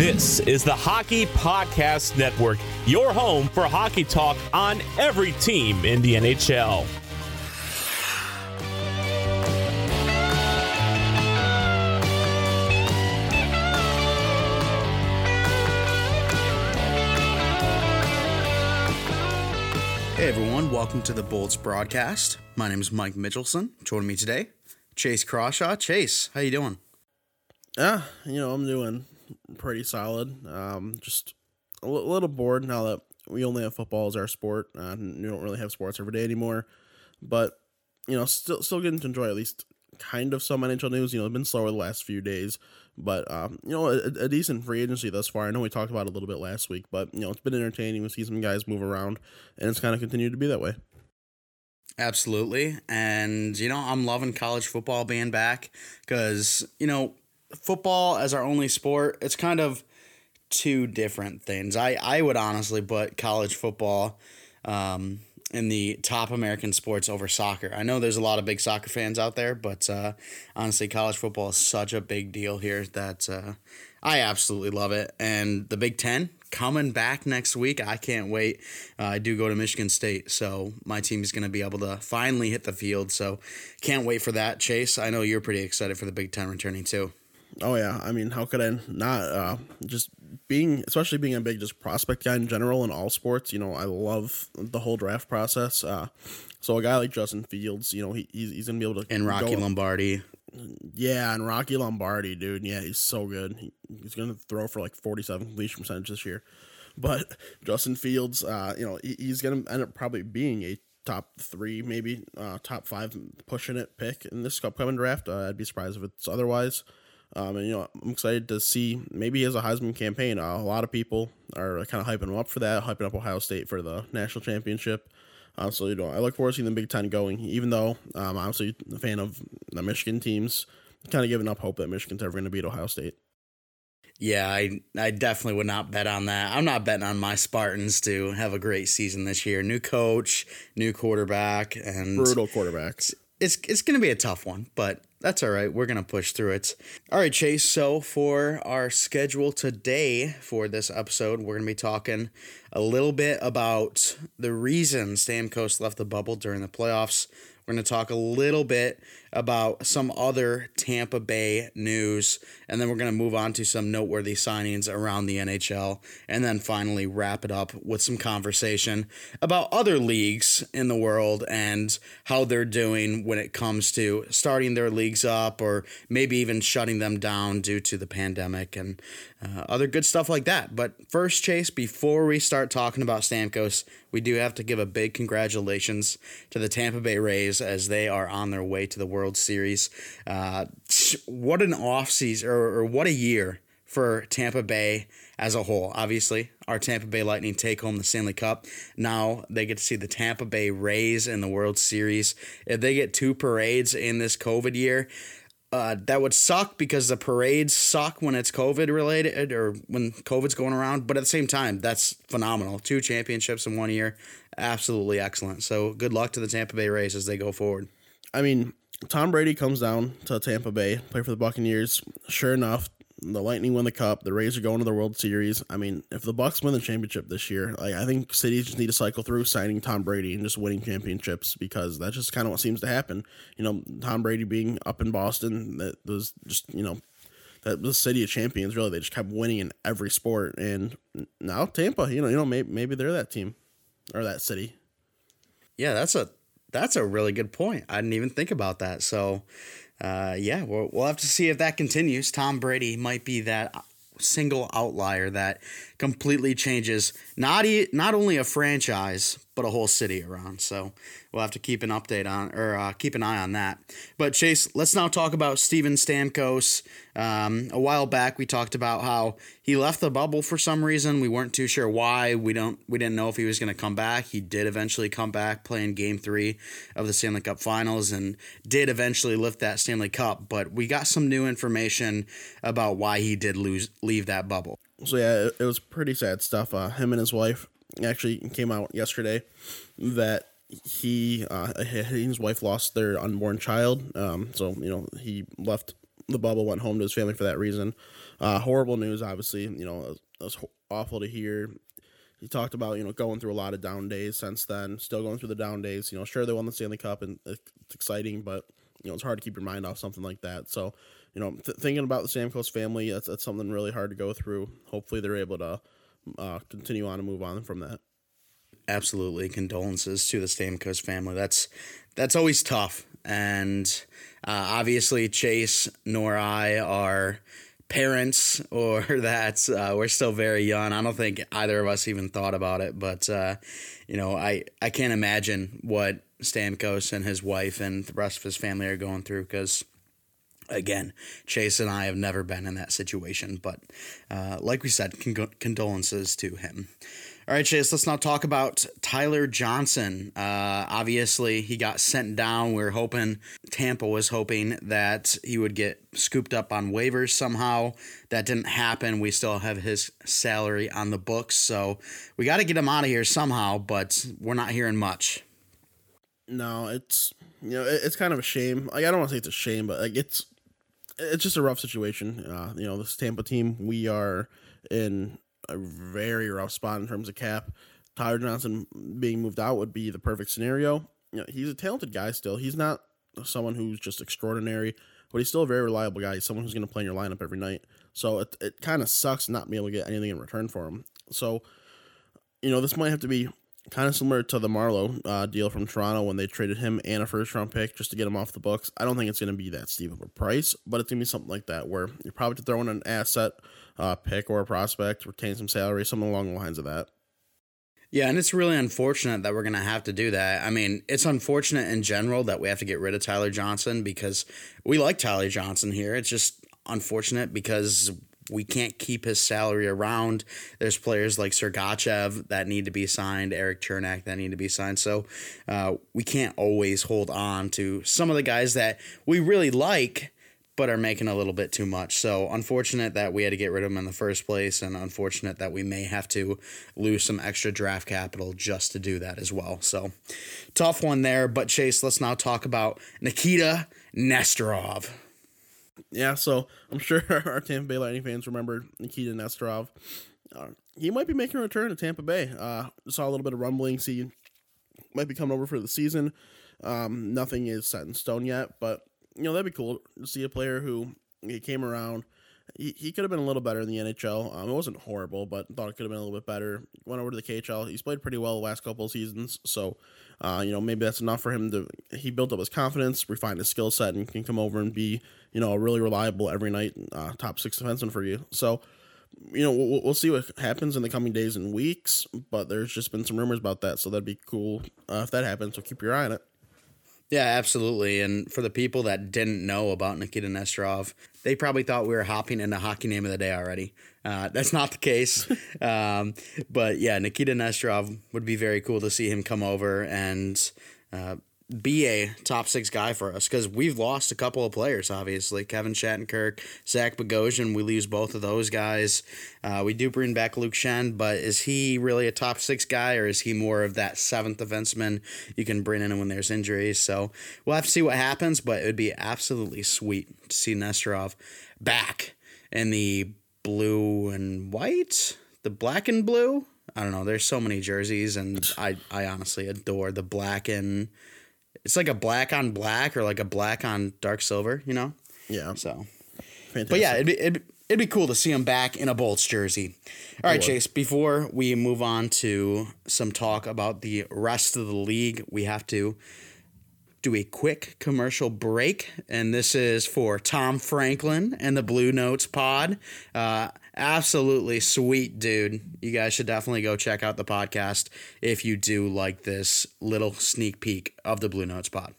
This is the Hockey Podcast Network, your home for hockey talk on every team in the NHL. Hey everyone, welcome to the Bolts broadcast. My name is Mike Mitchelson. Joining me today, Chase Crawshaw. Chase, how you doing? Yeah, you know, I'm doing pretty solid. Um, just a little bored now that we only have football as our sport. Uh, we don't really have sports every day anymore, but you know, still still getting to enjoy at least kind of some NHL news. You know, it's been slower the last few days, but um, you know, a, a decent free agency thus far. I know we talked about it a little bit last week, but you know, it's been entertaining. We see some guys move around, and it's kind of continued to be that way. Absolutely. And, you know, I'm loving college football being back because, you know, football as our only sport, it's kind of two different things. I, I would honestly put college football um, in the top American sports over soccer. I know there's a lot of big soccer fans out there, but uh, honestly, college football is such a big deal here that uh, I absolutely love it. And the Big Ten coming back next week. I can't wait. Uh, I do go to Michigan State, so my team is going to be able to finally hit the field. So can't wait for that, Chase. I know you're pretty excited for the Big Ten returning too. Oh yeah, I mean, how could I not? Uh, just being, especially being a big just prospect guy in general in all sports. You know, I love the whole draft process. Uh, so a guy like Justin Fields, you know, he, he's, he's gonna be able to And Rocky go- Lombardi. Yeah, and Rocky Lombardi, dude. Yeah, he's so good. He, he's gonna throw for like forty-seven completion percentage this year. But Justin Fields, uh, you know, he, he's gonna end up probably being a top three, maybe uh, top five, pushing it pick in this upcoming draft. Uh, I'd be surprised if it's otherwise. Um, and you know, I'm excited to see maybe he has a Heisman campaign. Uh, a lot of people are kind of hyping him up for that, hyping up Ohio State for the national championship. Uh, so you know, I look forward to seeing the Big Ten going. Even though um, I'm obviously a fan of the Michigan teams, kind of giving up hope that Michigan's ever going to beat Ohio State. Yeah, I I definitely would not bet on that. I'm not betting on my Spartans to have a great season this year. New coach, new quarterback, and Brutal quarterbacks. it's it's going to be a tough one, but that's all right. We're going to push through it. All right, Chase. So for our schedule today for this episode, we're going to be talking a little bit about the reason Stamkos left the bubble during the playoffs. We're going to talk a little bit about some other Tampa Bay news, and then we're going to move on to some noteworthy signings around the NHL, and then finally wrap it up with some conversation about other leagues in the world and how they're doing when it comes to starting their leagues up or maybe even shutting them down due to the pandemic and uh, other good stuff like that. But first, Chase, before we start talking about Stamkos, we do have to give a big congratulations to the Tampa Bay Rays as they are on their way to the World Series. Uh, what an offseason, or, or what a year for Tampa Bay as a whole. Obviously, our Tampa Bay Lightning take home the Stanley Cup. Now they get to see the Tampa Bay Rays in the World Series. If they get two parades in this COVID year, uh, that would suck because the parades suck when it's COVID related or when COVID's going around. But at the same time, that's phenomenal. Two championships in one year, absolutely excellent. So good luck to the Tampa Bay Rays as they go forward. I mean, Tom Brady comes down to Tampa Bay, play for the Buccaneers. Sure enough, the Lightning win the cup. The Rays are going to the World Series. I mean, if the Bucks win the championship this year, like I think cities just need to cycle through signing Tom Brady and just winning championships because that's just kind of what seems to happen. You know, Tom Brady being up in Boston, that was just you know that was city of champions. Really, they just kept winning in every sport, and now Tampa, you know, you know, maybe maybe they're that team or that city. Yeah, that's a that's a really good point. I didn't even think about that. So, uh, yeah, we'll, we'll have to see if that continues. Tom Brady might be that single outlier that completely changes not e- not only a franchise but a whole city around. So we'll have to keep an update on or uh, keep an eye on that. But Chase, let's now talk about Steven Stamkos. Um, a while back, we talked about how he left the bubble for some reason. We weren't too sure why. We don't we didn't know if he was going to come back. He did eventually come back, playing Game Three of the Stanley Cup Finals, and did eventually lift that Stanley Cup. But we got some new information about why he did lose leave that bubble. So yeah, it, it was pretty sad stuff. Uh, him and his wife actually came out yesterday that he uh, he and his wife lost their unborn child. Um, so you know he left the bubble, went home to his family for that reason. Uh, horrible news, obviously. You know, it was, it was awful to hear. He talked about you know going through a lot of down days since then, still going through the down days. You know, sure they won the Stanley Cup and it's exciting, but you know it's hard to keep your mind off something like that. So, you know, th- thinking about the Stamkos family, that's that's something really hard to go through. Hopefully, they're able to uh, continue on and move on from that. Absolutely, condolences to the Stamkos family. That's that's always tough, and uh, obviously Chase nor I are parents or that uh, we're still very young. I don't think either of us even thought about it, but uh, you know, I I can't imagine what Stamkos and his wife and the rest of his family are going through because. Again, Chase and I have never been in that situation, but uh, like we said, con- condolences to him. All right, Chase, let's now talk about Tyler Johnson. Uh, obviously, he got sent down. We are hoping, Tampa was hoping that he would get scooped up on waivers somehow. That didn't happen. We still have his salary on the books. So we got to get him out of here somehow, but we're not hearing much. No, it's you know it's kind of a shame. Like I don't want to say it's a shame, but like it's it's just a rough situation. Uh, you know, this Tampa team, we are in a very rough spot in terms of cap. Tyler Johnson being moved out would be the perfect scenario. You know, he's a talented guy still. He's not someone who's just extraordinary, but he's still a very reliable guy. He's someone who's going to play in your lineup every night. So it, it kind of sucks not being able to get anything in return for him. So, you know, this might have to be kind of similar to the Marleau uh, deal from Toronto when they traded him and a first round pick just to get him off the books. I don't think it's going to be that steep of a price, but it's going to be something like that where you're probably to throw in an asset uh, pick or a prospect, retain some salary, something along the lines of that. Yeah, and it's really unfortunate that we're going to have to do that. I mean, it's unfortunate in general that we have to get rid of Tyler Johnson because we like Tyler Johnson here. It's just unfortunate because we can't keep his salary around. There's players like Sergachev that need to be signed, Eric Cernak that need to be signed. So uh, we can't always hold on to some of the guys that we really like but are making a little bit too much. So unfortunate that we had to get rid of them in the first place, and unfortunate that we may have to lose some extra draft capital just to do that as well. So tough one there. But Chase, let's now talk about Nikita Nesterov. Yeah, so I'm sure our Tampa Bay Lightning fans remember Nikita Nesterov. Uh, he might be making a return to Tampa Bay. Uh, saw a little bit of rumbling. See, might be coming over for the season. Um, nothing is set in stone yet, but you know, that'd be cool to see a player who he came around. He, he could have been a little better in the NHL. Um, it wasn't horrible, but thought it could have been a little bit better. Went over to the KHL. He's played pretty well the last couple of seasons. So, uh, you know, maybe that's enough for him to. He built up his confidence, refined his skill set, and can come over and be, you know, a really reliable every night uh, top six defenseman for you. So, you know, we'll, we'll see what happens in the coming days and weeks. But there's just been some rumors about that, so that'd be cool uh, if that happens. So keep your eye on it. Yeah, absolutely. And for the people that didn't know about Nikita Nesterov, they probably thought we were hopping into hockey name of the day already. Uh, that's not the case. um, but yeah, Nikita Nesterov would be very cool to see him come over and uh, be a top six guy for us because we've lost a couple of players, obviously. Kevin Shattenkirk, Zach Bogosian, we lose both of those guys. Uh, we do bring back Luke Schenn, but is he really a top six guy or is he more of that seventh defenseman you can bring in when there's injuries? So we'll have to see what happens, but it would be absolutely sweet to see Nesterov back in the blue and white, the black and blue. I don't know. There's so many jerseys, and I, I honestly adore the black and it's like a black on black or like a black on dark silver, you know? Yeah. So, Fantastic. but yeah, it'd be, it'd, it'd be cool to see him back in a Bolts jersey. All right, Chase, before we move on to some talk about the rest of the league, we have to do a quick commercial break. And this is for Tom Franklin and the Blue Notes pod. Uh, absolutely sweet dude. You guys should definitely go check out the podcast if you do like this little sneak peek of the Blue Notes pod.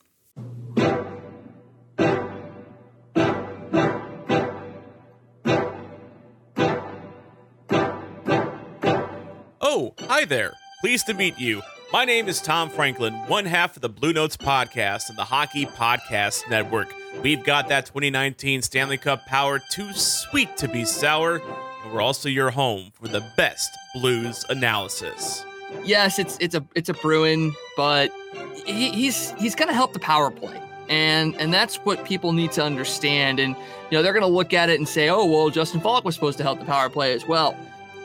Oh, hi there. Pleased to meet you. My name is Tom Franklin, one half of the Blue Notes podcast and the Hockey Podcast Network. We've got that 2019 Stanley Cup power too sweet to be sour, and we're also your home for the best blues analysis. Yes, it's it's a it's a Bruin, but he, he's he's gonna help the power play. And and that's what people need to understand. And you know, they're gonna look at it and say, oh well, Justin Faulk was supposed to help the power play as well.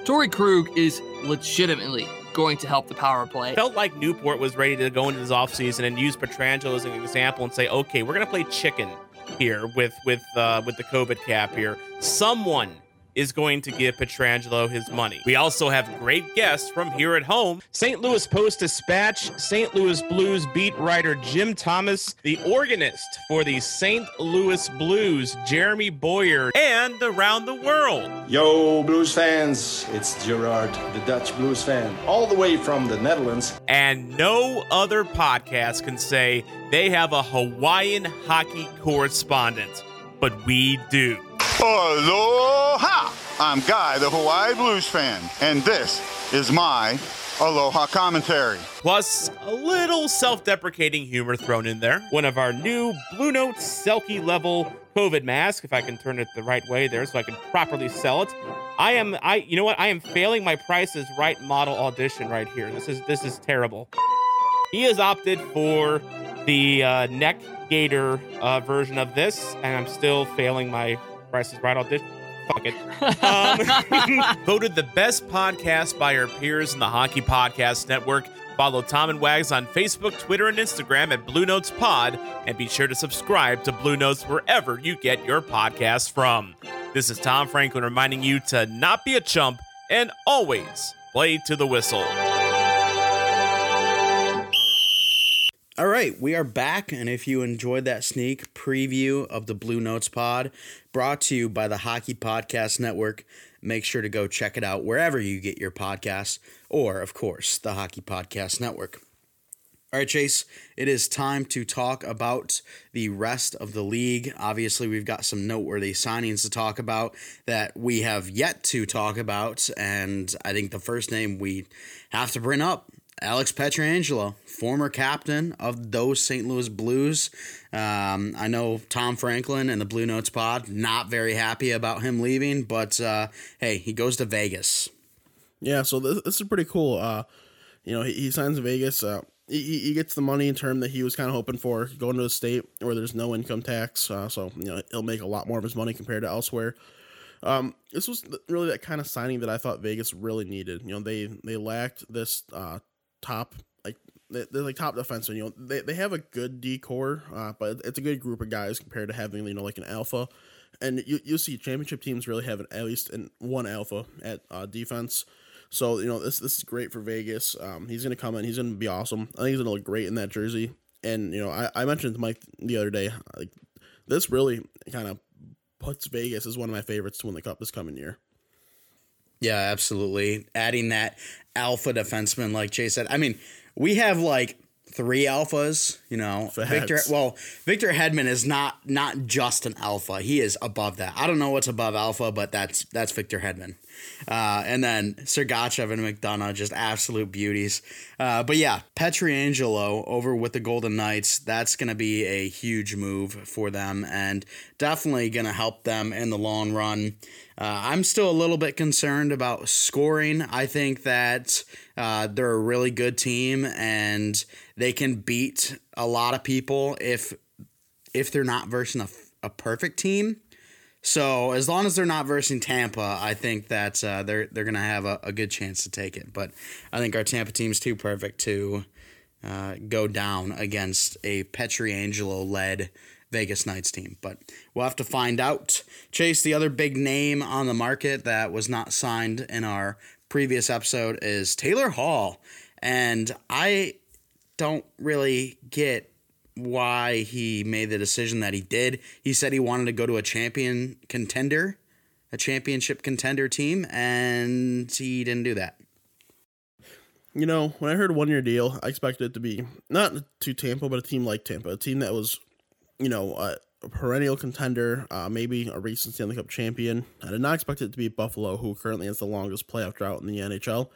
Torey Krug is legitimately going to help the power play. Felt like Newport was ready to go into this offseason and use Pietrangelo as an example and say, okay, we're gonna play chicken here with with uh, with the COVID cap here. Someone is going to give Pietrangelo his money. We also have great guests from here at home. St. Louis Post Dispatch, St. Louis Blues beat writer Jim Thomas, the organist for the St. Louis Blues, Jeremy Boyer, and around the world. Yo, Blues fans, it's Gerard, the Dutch Blues fan, all the way from the Netherlands. And no other podcast can say they have a Hawaiian hockey correspondent, but we do. Aloha! I'm Guy, the Hawaii Blues fan, and this is my Aloha commentary. Plus, a little self deprecating humor thrown in there. One of our new Blue Note Selkie level COVID mask, if I can turn it the right way there so I can properly sell it. I am I you know what? I am failing my prices right model audition right here. This is this is terrible. He has opted for the uh, neck gator uh, version of this, and I'm still failing my prices right audition. Fuck it. Um, voted the best podcast by our peers in the Hockey Podcast Network. Follow Tom and Wags on Facebook, Twitter, and Instagram at Blue Notes Pod, and be sure to subscribe to Blue Notes wherever you get your podcasts from. This is Tom Franklin reminding you to not be a chump and always play to the whistle. All right, we are back, and if you enjoyed that sneak preview of the Blue Notes Pod, brought to you by the Hockey Podcast Network, make sure to go check it out wherever you get your podcasts, or, of course, the Hockey Podcast Network. All right, Chase, it is time to talk about the rest of the league. Obviously, we've got some noteworthy signings to talk about that we have yet to talk about, and I think the first name we have to bring up Alex Pietrangelo, former captain of those St. Louis Blues. Um, I know Tom Franklin and the Blue Notes Pod not very happy about him leaving, but uh, hey, he goes to Vegas. Yeah, so this, this is pretty cool. Uh, you know, he, he signs Vegas. Uh, he, he gets the money in term that he was kind of hoping for, going to a state where there's no income tax. Uh, so you know, he'll make a lot more of his money compared to elsewhere. Um, this was really that kind of signing that I thought Vegas really needed. You know, they they lacked this uh, top like they're like top defenseman. You know, they, they have a good decor, uh, but it's a good group of guys compared to having you know like an alpha. And you you see championship teams really have at least in one alpha at uh, defense. So you know this this is great for Vegas. Um, he's gonna come in. He's gonna be awesome. I think he's gonna look great in that jersey. And you know I, I mentioned to Mike the other day like this really kind of puts Vegas as one of my favorites to win the cup this coming year. Yeah, absolutely. Adding that alpha defenseman, like Jay said. I mean, we have like three alphas. You know, Facts. Victor. Well, Victor Hedman is not not just an alpha. He is above that. I don't know what's above alpha, but that's that's Victor Hedman. Uh, and then Sergachev and McDonagh, just absolute beauties. Uh, but yeah, Pietrangelo over with the Golden Knights, that's going to be a huge move for them and definitely going to help them in the long run. Uh, I'm still a little bit concerned about scoring. I think that uh, they're a really good team and they can beat a lot of people if if they're not versing a, a perfect team. So as long as they're not versing Tampa, I think that uh, they're they're gonna have a, a, good chance to take it. But I think our Tampa team's too perfect to uh, go down against a Pietrangelo led Vegas Knights team. But we'll have to find out. Chase, the other big name on the market that was not signed in our previous episode is Taylor Hall, and I don't really get why he made the decision that he did. He said he wanted to go to a champion contender, a championship contender team, and he didn't do that. You know, when I heard one year deal, I expected it to be not to Tampa, but a team like Tampa, a team that was, you know, a, a perennial contender, uh, maybe a recent Stanley Cup champion. I did not expect it to be Buffalo, who currently has the longest playoff drought in the NHL.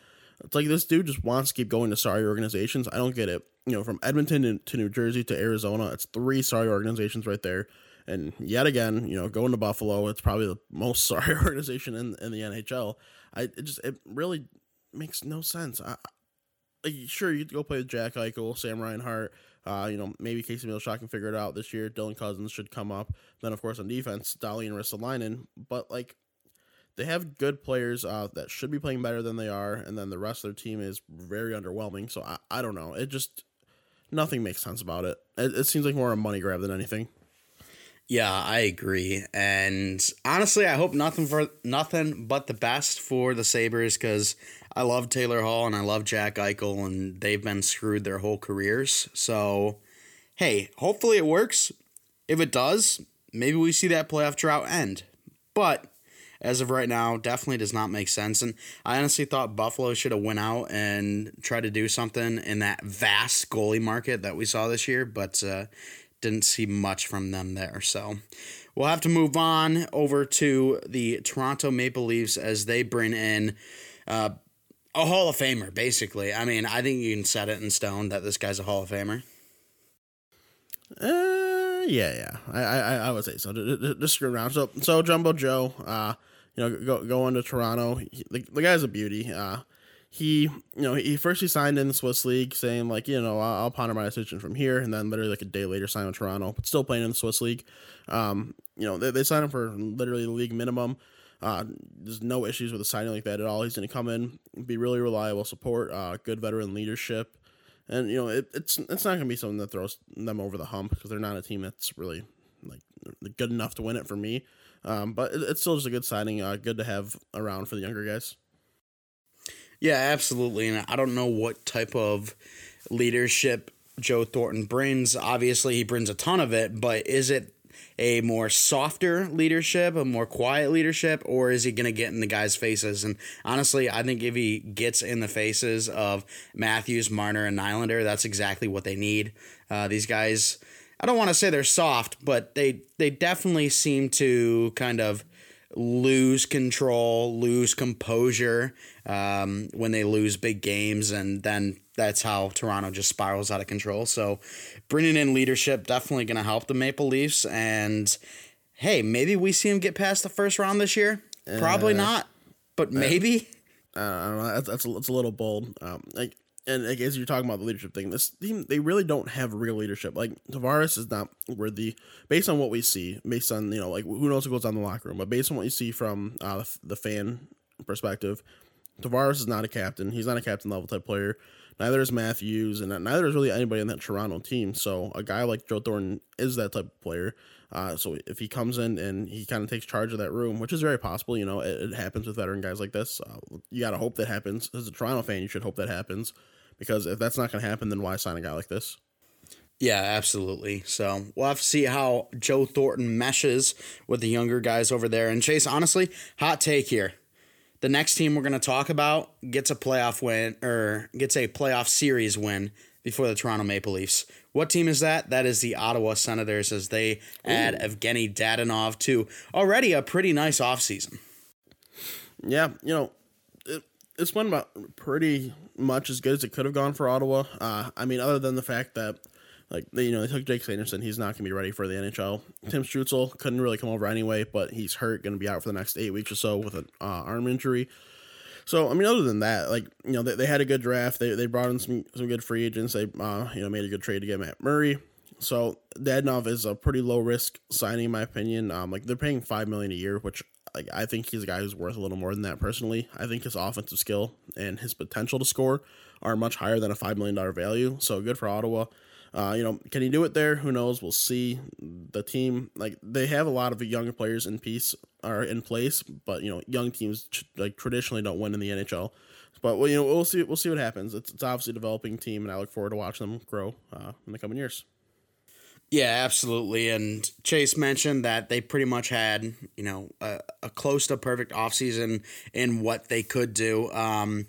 It's like this dude just wants to keep going to sorry organizations. I don't get it. You know, from Edmonton to New Jersey to Arizona, it's three sorry organizations right there. And yet again, you know, going to Buffalo, it's probably the most sorry organization in in the NHL. I it just it really makes no sense. I, like, sure, you go play with Jack Eichel, Sam Reinhart, Uh, you know, maybe Casey Mittelstadt can figure it out this year. Dylan Cozens should come up. Then, of course, on defense, Dolly and Ristolainen. But, like, they have good players uh, that should be playing better than they are. And then the rest of their team is very underwhelming. So, I, I don't know. It just, nothing makes sense about it. It, it seems like more a money grab than anything. Yeah, I agree. And honestly, I hope nothing for nothing but the best for the Sabres because I love Taylor Hall and I love Jack Eichel, and they've been screwed their whole careers. So, hey, hopefully it works. If it does, maybe we see that playoff drought end. But as of right now, definitely does not make sense. And I honestly thought Buffalo should have went out and tried to do something in that vast goalie market that we saw this year, but uh, didn't see much from them there. So we'll have to move on over to the Toronto Maple Leafs as they bring in uh, a Hall of Famer, basically. I mean, I think you can set it in stone that this guy's a Hall of Famer. Uh, yeah, yeah, I, I, I would say so. Just screw around. So, so Jumbo Joe, uh, you know, go going to Toronto. He, the, the guy's a beauty. Uh, he, you know, he first he signed in the Swiss League, saying like, you know, I'll, I'll ponder my decision from here, and then literally like a day later signed with Toronto, but still playing in the Swiss League. Um, you know, they, they signed him for literally the league minimum. Uh, there's no issues with a signing like that at all. He's going to come in, be really reliable support, uh, good veteran leadership, and you know, it, it's it's not going to be something that throws them over the hump because they're not a team that's really good enough to win it for me. Um, but it, it's still just a good signing. Uh, good to have around for the younger guys. Yeah, absolutely. And I don't know what type of leadership Joe Thornton brings. Obviously, he brings a ton of it, but is it a more softer leadership, a more quiet leadership, or is he going to get in the guys' faces? And honestly, I think if he gets in the faces of Matthews, Marner, and Nylander, that's exactly what they need. Uh, these guys, I don't want to say they're soft, but they they definitely seem to kind of lose control, lose composure um, when they lose big games, and then that's how Toronto just spirals out of control. So, bringing in leadership definitely going to help the Maple Leafs. And hey, maybe we see them get past the first round this year. Probably Uh, not, but maybe. uh, I don't know. That's, that's, a, that's a little bold. Um, like, and like, as you're talking about the leadership thing, this team they really don't have real leadership. Like Tavares is not worthy, based on what we see, based on you know, like who knows what goes on the locker room, but based on what you see from uh, the, the fan perspective, Tavares is not a captain. He's not a captain level type player. Neither is Matthews, and neither is really anybody on that Toronto team. So a guy like Joe Thornton is that type of player. Uh, so if he comes in and he kind of takes charge of that room, which is very possible, you know, it, it happens with veteran guys like this. Uh, you got to hope that happens. As a Toronto fan, you should hope that happens because if that's not going to happen, then why sign a guy like this? Yeah, absolutely. So we'll have to see how Joe Thornton meshes with the younger guys over there. And Chase, honestly, hot take here. The next team we're going to talk about gets a playoff win or gets a playoff series win before the Toronto Maple Leafs. What team is that? That is the Ottawa Senators as they add Evgeny Dadonov to already a pretty nice offseason. Yeah, you know, it, it's went about pretty much as good as it could have gone for Ottawa. Uh, I mean, other than the fact that, like, they, you know, they took Jake Sanderson. He's not going to be ready for the NHL. Tim Stützle couldn't really come over anyway, but he's hurt, going to be out for the next eight weeks or so with an uh, arm injury. So, I mean, other than that, like, you know, they, they had a good draft. They, they brought in some, some good free agents. They, uh, you know, made a good trade to get Matt Murray. So, Dadonov is a pretty low risk signing, in my opinion. Um, like, they're paying 5 million a year, which like I think he's a guy who's worth a little more than that personally. I think his offensive skill and his potential to score are much higher than a five million dollar value. So good for Ottawa. Uh, you know, can he do it there? Who knows? We'll see. The team, like they have a lot of young players in piece are in place, but you know, young teams like traditionally don't win in the NHL. But well, you know, we'll see. We'll see what happens. It's, it's obviously a developing team, and I look forward to watching them grow uh, in the coming years. Yeah, absolutely. And Chase mentioned that they pretty much had, you know, a, a close to perfect offseason in what they could do. Um,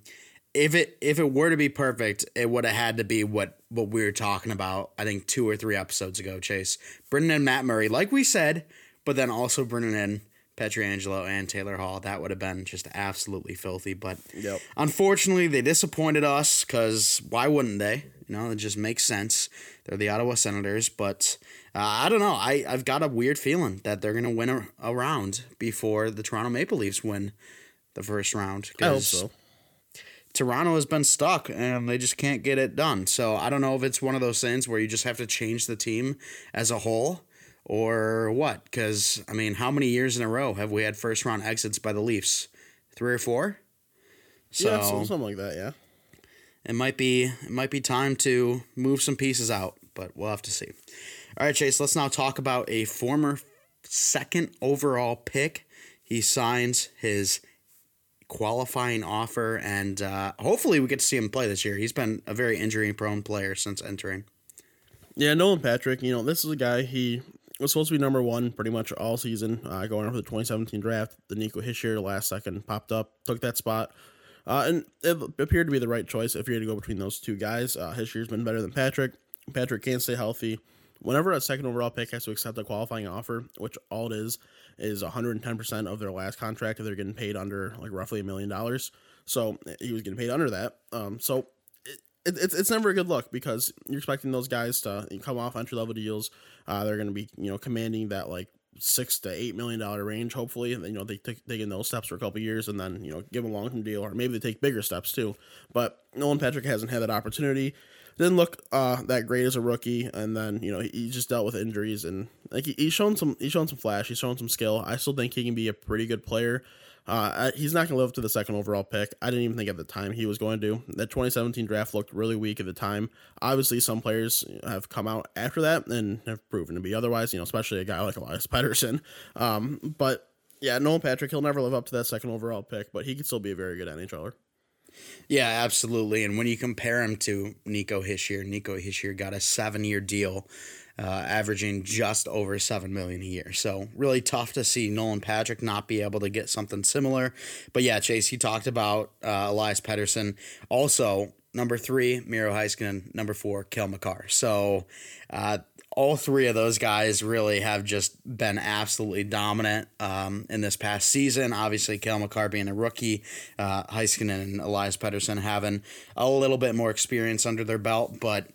if it if it were to be perfect, it would have had to be what what we were talking about. I think two or three episodes ago, Chase, bringing and Matt Murray, like we said, but then also bringing in Pietrangelo and Taylor Hall. That would have been just absolutely filthy. But Yep. unfortunately, they disappointed us because why wouldn't they? You know, it just makes sense. They're the Ottawa Senators, but uh, I don't know. I, I've got a weird feeling that they're going to win a, a round before the Toronto Maple Leafs win the first round. I hope so. Toronto has been stuck and they just can't get it done. So I don't know if it's one of those things where you just have to change the team as a whole or what. Because, I mean, how many years in a row have we had first round exits by the Leafs? Three or four? So yeah, something like that, yeah. It might be it might be time to move some pieces out, but we'll have to see. All right, Chase, let's now talk about a former second overall pick. He signs his qualifying offer, and uh, hopefully we get to see him play this year. He's been a very injury prone player since entering. Yeah, Nolan Patrick, you know, this is a guy, he was supposed to be number one pretty much all season, uh, going after the 2017 draft. The Nico Hischier last second popped up, took that spot. Uh, and it appeared to be the right choice if you're going to go between those two guys. Uh, Hischier's been better than Patrick. Patrick can't stay healthy. Whenever a second overall pick has to accept a qualifying offer, which all it is, is 110% of their last contract if they're getting paid under like roughly a million dollars. So he was getting paid under that. Um, so it, it, it's, it's never a good look because you're expecting those guys to come off entry level deals. Uh, they're going to be, you know, commanding that like six to eight million dollar range. Hopefully, and then you know they take taking those steps for a couple years, and then you know give them a long term deal, or maybe they take bigger steps too. But Nolan Patrick hasn't had that opportunity didn't look uh, that great as a rookie, and then you know he, just dealt with injuries and like he, he's shown some he's shown some flash, he's shown some skill. I still think he can be a pretty good player. Uh, he's not going to live up to the second overall pick. I didn't even think at the time he was going to. That 2017 draft looked really weak at the time. Obviously, some players have come out after that and have proven to be otherwise. You know, especially a guy like Elias Pettersson. Um, but yeah, Nolan Patrick, he'll never live up to that second overall pick, but he could still be a very good NHLer. Yeah, absolutely. And when you compare him to Nico Hischier, Nico Hischier got a seven-year deal, uh, averaging just over seven million a year. So really tough to see Nolan Patrick not be able to get something similar. But yeah, Chase, he talked about uh, Elias Pettersson. Also, number three, Miro Heiskanen. Number four, Cale Makar. So uh, all three of those guys really have just been absolutely dominant um, in this past season. Obviously, Cale Makar being a rookie, uh, Heiskanen and Elias Pettersson having a little bit more experience under their belt. But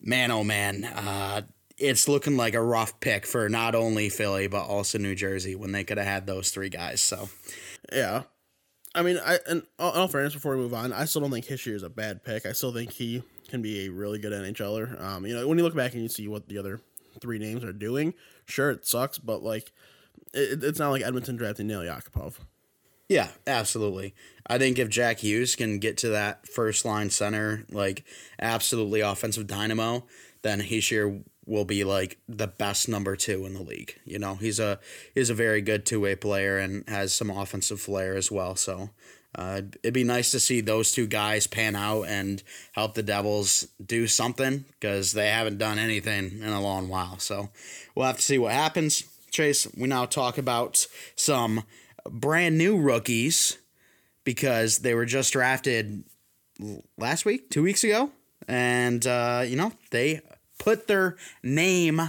man, oh man, uh, it's looking like a rough pick for not only Philly but also New Jersey when they could have had those three guys. So, yeah. I mean, I and all, fairness, before we move on, I still don't think Hischier is a bad pick. I still think he can be a really good NHLer. Um, you know, when you look back and you see what the other three names are doing, sure it sucks, but like it, it's not like Edmonton drafting Nail Yakupov. Yeah, absolutely. I think if Jack Hughes can get to that first line center, like absolutely offensive dynamo, then Hischier will be like the best number two in the league. You know, he's a he's a very good two way player and has some offensive flair as well. So uh, it'd be nice to see those two guys pan out and help the Devils do something because they haven't done anything in a long while. So we'll have to see what happens. Chase, we now talk about some brand new rookies because they were just drafted last week, two weeks ago. And, uh, you know, they put their name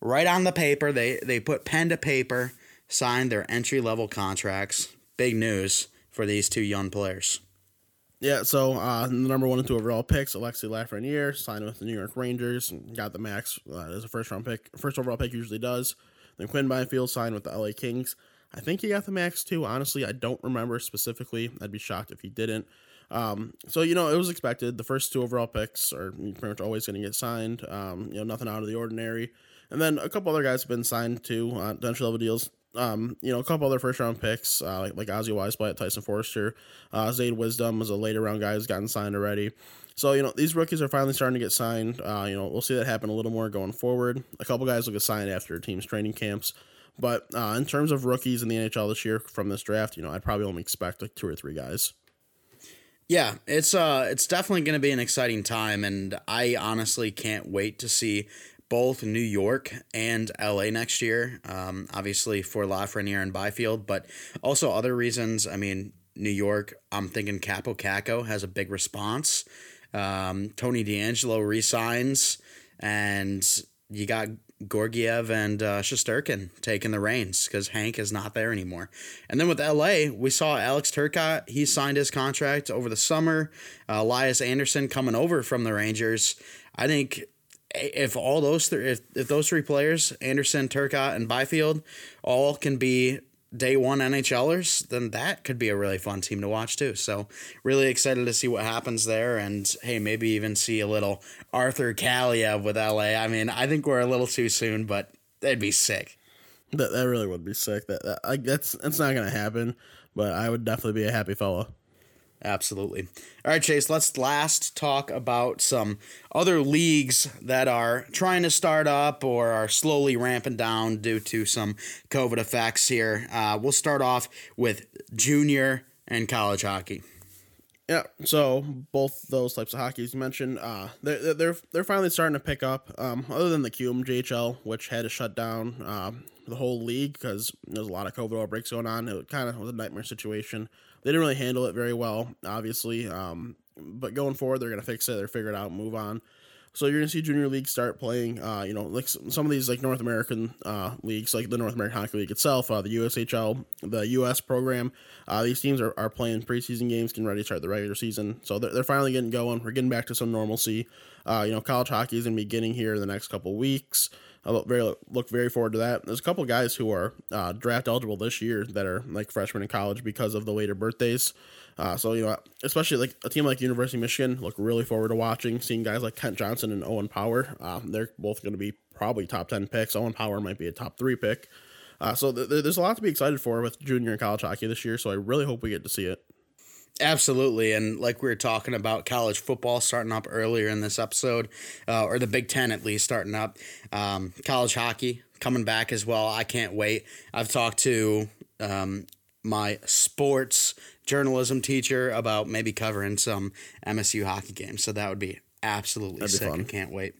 right on the paper. They, they put pen to paper, signed their entry level contracts. Big news for these two young players. Yeah, so uh, the number one and two overall picks, Alexis Lafreniere signed with the New York Rangers and got the max uh, as a first round pick. First overall pick usually does. Then Quinn Byfield signed with the LA Kings. I think he got the max too. Honestly, I don't remember specifically. I'd be shocked if he didn't. Um, so you know, it was expected. The first two overall picks are pretty much always going to get signed. Um, you know, nothing out of the ordinary. And then a couple other guys have been signed to uh, entry level deals um, you know, a couple other first round picks, uh, like, like Ozzy Tyson Foerster, uh, Zayde Wisdom was a later round guy who's gotten signed already. So, you know, these rookies are finally starting to get signed. Uh, you know, we'll see that happen a little more going forward. A couple guys will get signed after teams' training camps. But uh, in terms of rookies in the NHL this year from this draft, you know, I'd probably only expect like two or three guys. Yeah, it's uh it's definitely going to be an exciting time and I honestly can't wait to see both New York and LA next year. Um, obviously for Lafreniere and Byfield, but also other reasons. I mean, New York, I'm thinking Kaapo Kakko has a big response. Um, Tony DeAngelo resigns, and you got Georgiev and uh, taking the reins because Hank is not there anymore. And then with LA, we saw Alex Turcotte. He signed his contract over the summer. Uh, Elias Andersson coming over from the Rangers. I think if all those three, if, if those three players, Andersson, Turcotte, and Byfield, all can be day one NHLers, then that could be a really fun team to watch too. So really excited to see what happens there, and hey, maybe even see a little Arthur Kaliyev with LA. I mean, I think we're a little too soon, but that'd be sick. That that really would be sick. That, that like that's that's not gonna happen. But I would definitely be a happy fella. Absolutely. All right, Chase, let's last talk about some other leagues that are trying to start up or are slowly ramping down due to some COVID effects here. Uh, we'll start off with junior and college hockey. Yeah, so both those types of hockeys you mentioned, uh, they're they're they're finally starting to pick up. Um, other than the QMJHL, which had to shut down um, the whole league because there's a lot of COVID outbreaks going on. It kind of was a nightmare situation. They didn't really handle it very well, obviously. Um, but going forward, they're gonna fix it. They're figure it out, move on. So you're gonna see junior league start playing. Uh, you know, like some of these like North American uh, leagues, like the North American Hockey League itself, uh, the USHL, the US program. Uh, these teams are, are playing preseason games, getting ready to start the regular season. So they're, they're finally getting going. We're getting back to some normalcy. Uh, you know, college hockey is gonna be getting here in the next couple weeks. I look very look very forward to that. There's a couple guys who are uh, draft eligible this year that are like freshmen in college because of the later birthdays. Uh, so you know, especially like a team like University of Michigan, look really forward to watching, seeing guys like Kent Johnson and Owen Power. Uh, they're both going to be probably top ten picks. Owen Power might be a top three pick. Uh, so th- there's a lot to be excited for with junior and college hockey this year. So I really hope we get to see it. Absolutely. And like we were talking about college football starting up earlier in this episode, uh, or the Big Ten at least starting up, um, college hockey coming back as well. I can't wait. I've talked to um, my sports journalism teacher about maybe covering some MSU hockey games. So that would be absolutely That'd sick. I can't wait.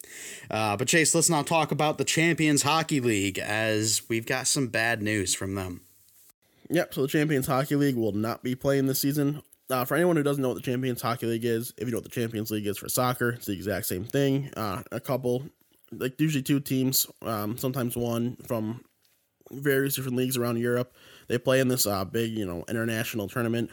Uh, but Chase, let's now talk about the Champions Hockey League as we've got some bad news from them. Yep. So the Champions Hockey League will not be playing this season. Uh, for anyone who doesn't know what the Champions Hockey League is, if you know what the Champions League is for soccer, it's the exact same thing. Uh, a couple, like usually two teams, um, sometimes one from various different leagues around Europe. They play in this uh, big, you know, international tournament,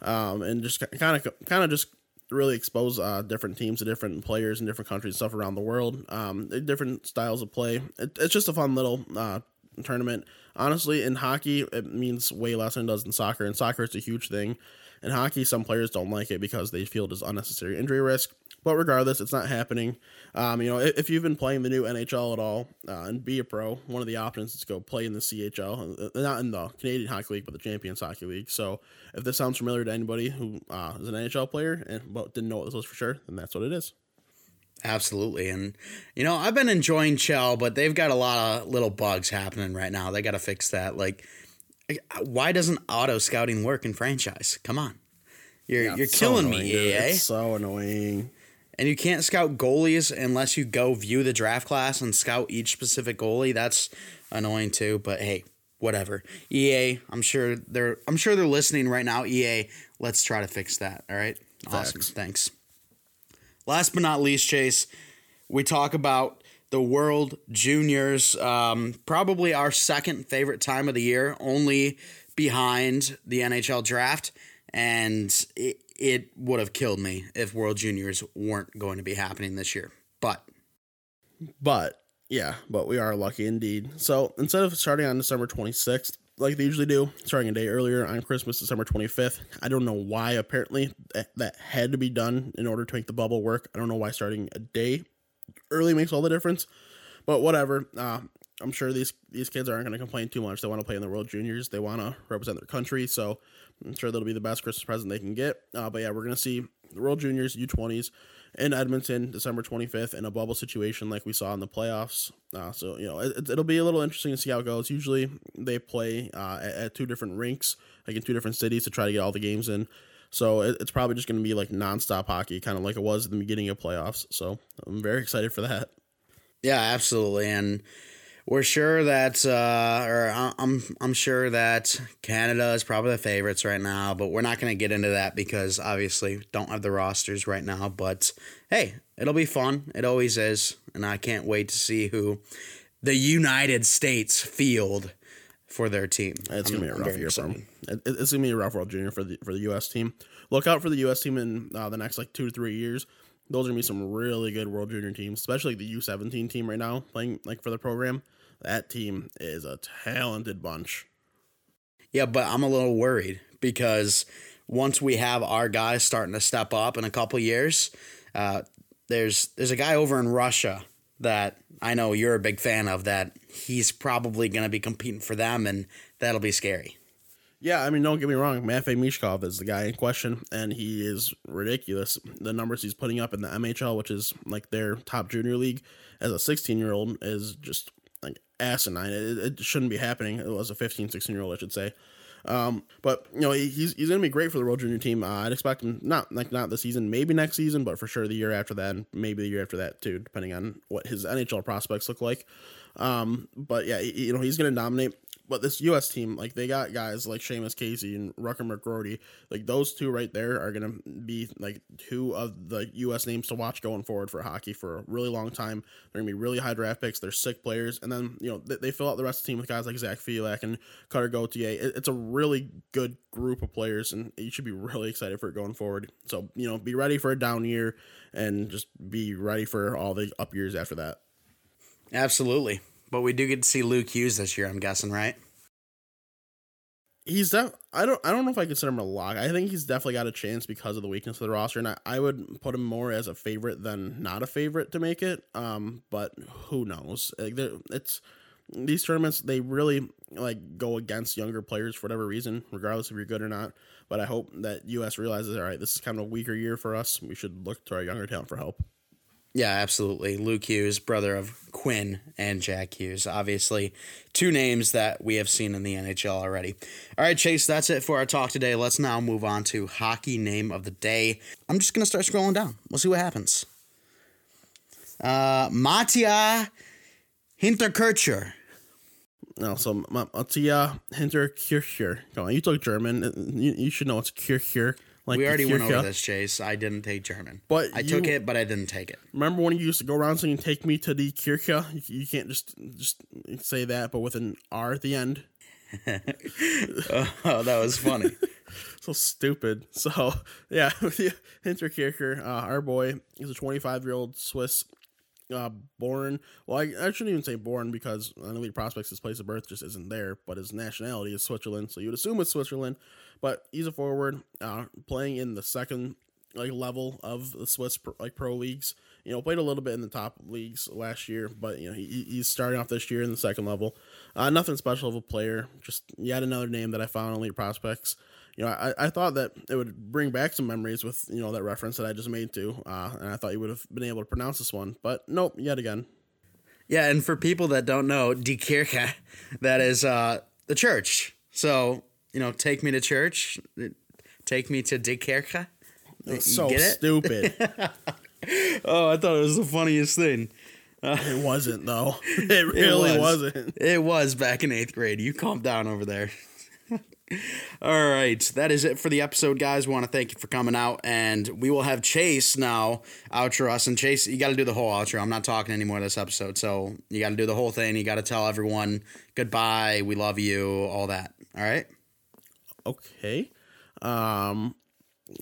um, and just kind of, kind of just really expose uh, different teams to different players in different countries, stuff around the world, um, different styles of play. It, it's just a fun little uh, tournament. Honestly, in hockey, it means way less than it does in soccer. In soccer, it's a huge thing. In hockey, some players don't like it because they feel it is unnecessary injury risk. But regardless, it's not happening. Um, you know, if, if, you've been playing the new NHL at all uh, and be a pro, one of the options is to go play in the CHL, uh, not in the Canadian Hockey League, but the Champions Hockey League. So if this sounds familiar to anybody who uh, is an NHL player and but didn't know what this was for sure, then that's what it is. Absolutely. And, you know, I've been enjoying CHEL, but they've got a lot of little bugs happening right now. They got to fix that. Like, why doesn't auto scouting work in franchise? Come on. You're, yeah, you're killing so me, EA. It's so annoying and you can't scout goalies unless you go view the draft class and scout each specific goalie. That's annoying too, but hey, whatever. EA, I'm sure they're I'm sure they're listening right now. EA, let's try to fix that. All right? Awesome. Thanks. Last but not least, Chase, we talk about the World Juniors, um, probably our second favorite time of the year, only behind the NHL draft. And it, it would have killed me if World Juniors weren't going to be happening this year. But, but yeah, but we are lucky indeed. So instead of starting on December 26th, like they usually do, starting a day earlier on Christmas, December 25th, I don't know why. Apparently, that, that had to be done in order to make the bubble work. I don't know why starting a day early makes all the difference, but whatever. Uh, I'm sure these these kids aren't going to complain too much. They want to play in the World Juniors. They want to represent their country. So I'm sure that'll be the best Christmas present they can get. Uh, but yeah, we're gonna see the World Juniors U20s in Edmonton, December 25th, in a bubble situation like we saw in the playoffs. Uh, so you know it, will be a little interesting to see how it goes. Usually they play uh, at, at, two different rinks, like in two different cities, to try to get all the games in. So it, it's probably just going to be like nonstop hockey, kind of like it was at the beginning of playoffs. So I'm very excited for that. Yeah, absolutely, and we're sure that, uh, or I'm I'm sure that Canada is probably the favorites right now, but we're not going to get into that because obviously don't have the rosters right now. But hey, it'll be fun. It always is, and I can't wait to see who the United States field for their team. It's gonna be a rough year for them. It's gonna be a rough World Junior for the for the U.S. team. Look out for the U.S. team in uh, the next like two to three years those are gonna be some really good World Junior teams, especially the U seventeen team right now playing like for the program. That team is a talented bunch. Yeah, but I'm a little worried because once we have our guys starting to step up in a couple years, uh, there's there's a guy over in Russia that I know you're a big fan of that he's probably going to be competing for them, and that'll be scary. Yeah, I mean, don't get me wrong. Matvey Michkov is the guy in question, and he is ridiculous. The numbers he's putting up in the MHL, which is like their top junior league, as a 16 year old, is just asinine. It, it shouldn't be happening. It was a 15, 16 year old, I should say. Um, but you know he's he's gonna be great for the World Junior team. Uh, I'd expect him not like not this season, maybe next season, but for sure the year after that, and maybe the year after that too, depending on what his NHL prospects look like. Um, but yeah, you know he's gonna dominate but this U.S. team, like they got guys like Seamus Casey and Rutger McGroarty, like those two right there are gonna be like two of the U.S. names to watch going forward for hockey for a really long time. They're gonna be really high draft picks. They're sick players, and then you know they, they fill out the rest of the team with guys like Zach Felak and Cutter Gauthier. It, it's a really good group of players, and you should be really excited for it going forward. So you know, be ready for a down year, and just be ready for all the up years after that. Absolutely. But we do get to see Luke Hughes this year, I'm guessing, right? He's def- I don't I don't know if I consider him a lock. I think he's definitely got a chance because of the weakness of the roster, and I, I would put him more as a favorite than not a favorite to make it. Um, but who knows? Like it's these tournaments they really like go against younger players for whatever reason, regardless if you're good or not. But I hope that US realizes, all right, this is kind of a weaker year for us. We should look to our younger talent for help. Yeah, absolutely. Luke Hughes, brother of Quinn and Jack Hughes. Obviously, two names that we have seen in the NHL already. All right, Chase, that's it for our talk today. Let's now move on to hockey name of the day. I'm just going to start scrolling down. We'll see what happens. Uh, Mattia Hinterkircher. No, so Mattia Hinterkircher. Come on, you talk German. You, you should know it's Kircher. Like we already went over this, Chase. I didn't take German, but I you, took it, but I didn't take it. Remember when you used to go around saying "Take me to the Kirche"? You, you can't just just say that, but with an R at the end. oh, that was funny. so stupid. So yeah, Hinterkircher, uh, our boy, he's a 25 year old Swiss uh, born. Well, I, I, shouldn't even say born because Elite Prospects, his place of birth just isn't there, but his nationality is Switzerland. So you would assume it's Switzerland. But he's a forward, uh, playing in the second like level of the Swiss like pro leagues. You know, played a little bit in the top leagues last year, but you know he, he's starting off this year in the second level. Uh, nothing special of a player, just yet another name that I found on Elite Prospects. You know, I, I thought that it would bring back some memories with you know that reference that I just made to, uh, and I thought you would have been able to pronounce this one, but nope, yet again. Yeah, and for people that don't know, Die Kirche, that is uh, the church. So you know, take me to church, take me to Die Kirche. so stupid. oh, I thought it was the funniest thing. Uh, it wasn't though. It really it was. wasn't. It was back in eighth grade. You calm down over there. All right, that is it for the episode, guys. We want to thank you for coming out, and we will have Chase now outro us. And Chase, you got to do the whole outro. I'm not talking anymore this episode, so you got to do the whole thing. You got to tell everyone goodbye, we love you, all that. All right okay. Um,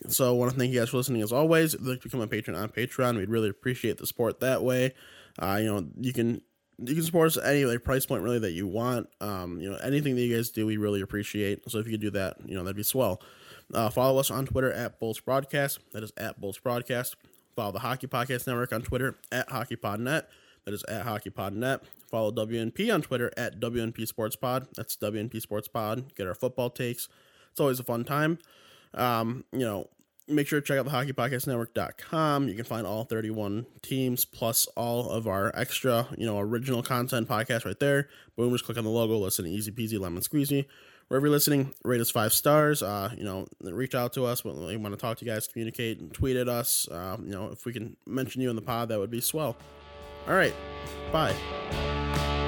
so I want to thank you guys for listening as always. If you'd like to become a patron on Patreon, we'd really appreciate the support that way. Uh, you know, you can you can support us at any like price point really that you want. Um, you know, anything that you guys do, we really appreciate. So if you could do that, you know, that'd be swell. Uh, follow us on Twitter at Bolts Broadcast. That is at Bolts Broadcast. Follow the Hockey Podcast Network on Twitter at HockeyPodNet. That is at HockeyPodNet. Follow WNP on Twitter at WNP Sports Pod. That's WNP Sports Pod. Get our football takes. It's always a fun time. Um, you know, make sure to check out the hockeypodcastnetwork.com. You can find all 31 teams plus all of our extra, you know, original content podcast right there. Boom, just click on the logo, listen easy peasy, lemon squeezy. Wherever you're listening, rate us five stars. Uh, you know, reach out to us we want to talk to you guys, communicate, and tweet at us. Uh, you know, if we can mention you in the pod, that would be swell. All right, bye.